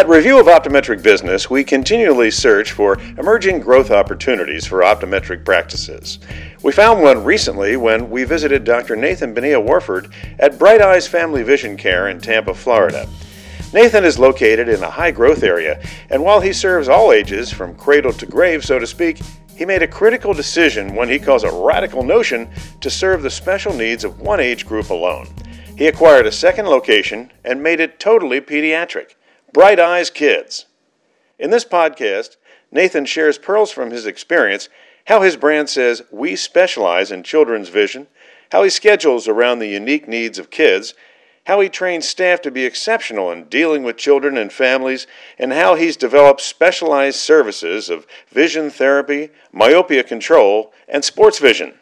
At Review of Optometric Business, we continually search for emerging growth opportunities for optometric practices. We found one recently when we visited Dr. Nathan Bonilla-Warford at Bright Eyes Family Vision Care in Tampa, Florida. Nathan is located in a high growth area, and while he serves all ages, from cradle to grave, so to speak, he made a critical decision when he calls a radical notion to serve the special needs of one age group alone. He acquired a second location and made it totally pediatric. Bright Eyes Kids. In this podcast, Nathan shares pearls from his experience, how his brand says we specialize in children's vision, how he schedules around the unique needs of kids, how he trains staff to be exceptional in dealing with children and families, and how he's developed specialized services of vision therapy, myopia control, and sports vision.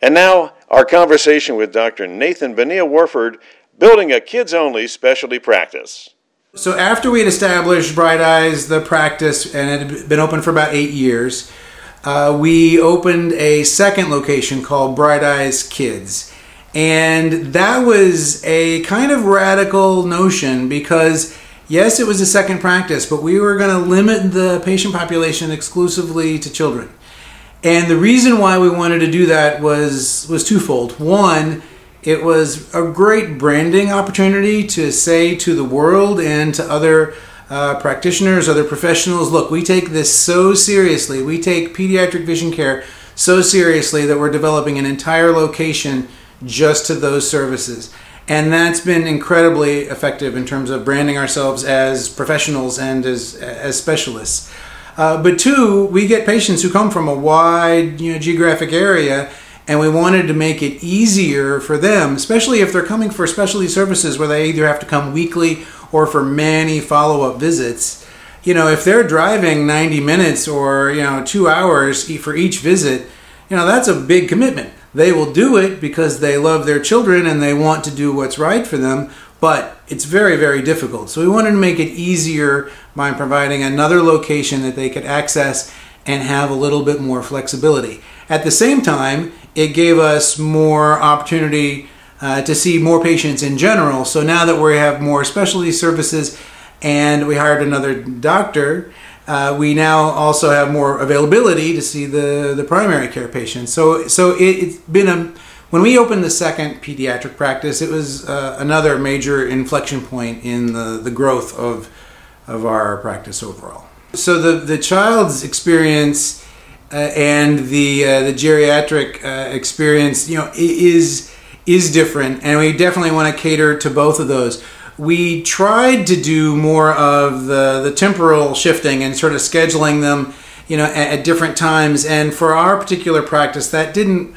And now, our conversation with Dr. Nathan Bonilla-Warford, building a kids only specialty practice. So after we had established Bright Eyes, the practice, and it had been open for about eight years, uh, we opened a second location called Bright Eyes Kids. And that was a kind of radical notion because, yes, it was a second practice, but we were going to limit the patient population exclusively to children. And the reason why we wanted to do that was was twofold. One, it was a great branding opportunity to say to the world and to other uh, practitioners, other professionals, look, we take this so seriously. We take pediatric vision care so seriously that we're developing an entire location just to those services. And that's been incredibly effective in terms of branding ourselves as professionals and as, as specialists. Uh, but two, we get patients who come from a wide you know, geographic area and we wanted to make it easier for them, especially if they're coming for specialty services where they either have to come weekly or for many follow up visits. You know, if they're driving 90 minutes or, you know, two hours for each visit, you know, that's a big commitment. They will do it because they love their children and they want to do what's right for them, but it's very, very difficult. So we wanted to make it easier by providing another location that they could access and have a little bit more flexibility. At the same time, it gave us more opportunity uh, to see more patients in general. So now that we have more specialty services and we hired another doctor, uh, we now also have more availability to see the, the primary care patients. So, so it, has been a when we opened the second pediatric practice, it was uh, another major inflection point in the, the growth of of our practice overall. So the the child's experience uh, and the uh, the geriatric uh, experience, you know, is is different, and we definitely want to cater to both of those. We tried to do more of the the temporal shifting and sort of scheduling them, you know, at, at different times. And for our particular practice, that didn't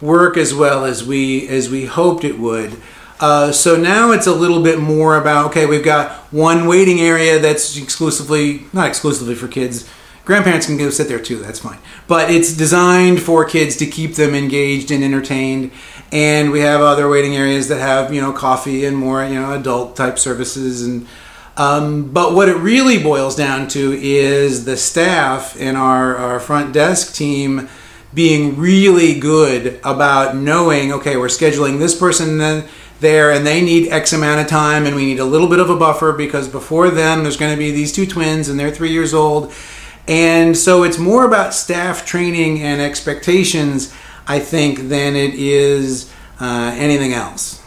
work as well as we as we hoped it would. Uh, so now it's a little bit more about okay, we've got one waiting area that's exclusively not exclusively for kids, grandparents can go sit there too that's fine. But it's designed for kids to keep them engaged and entertained. And we have other waiting areas that have you know coffee and more you know adult type services. And um, but what it really boils down to is the staff and our, our front desk team being really good about knowing okay we're scheduling this person then there and they need x amount of time and we need a little bit of a buffer because before then there's going to be these two twins and they're three years old and so it's more about staff training and expectations, I think, than it is uh, anything else.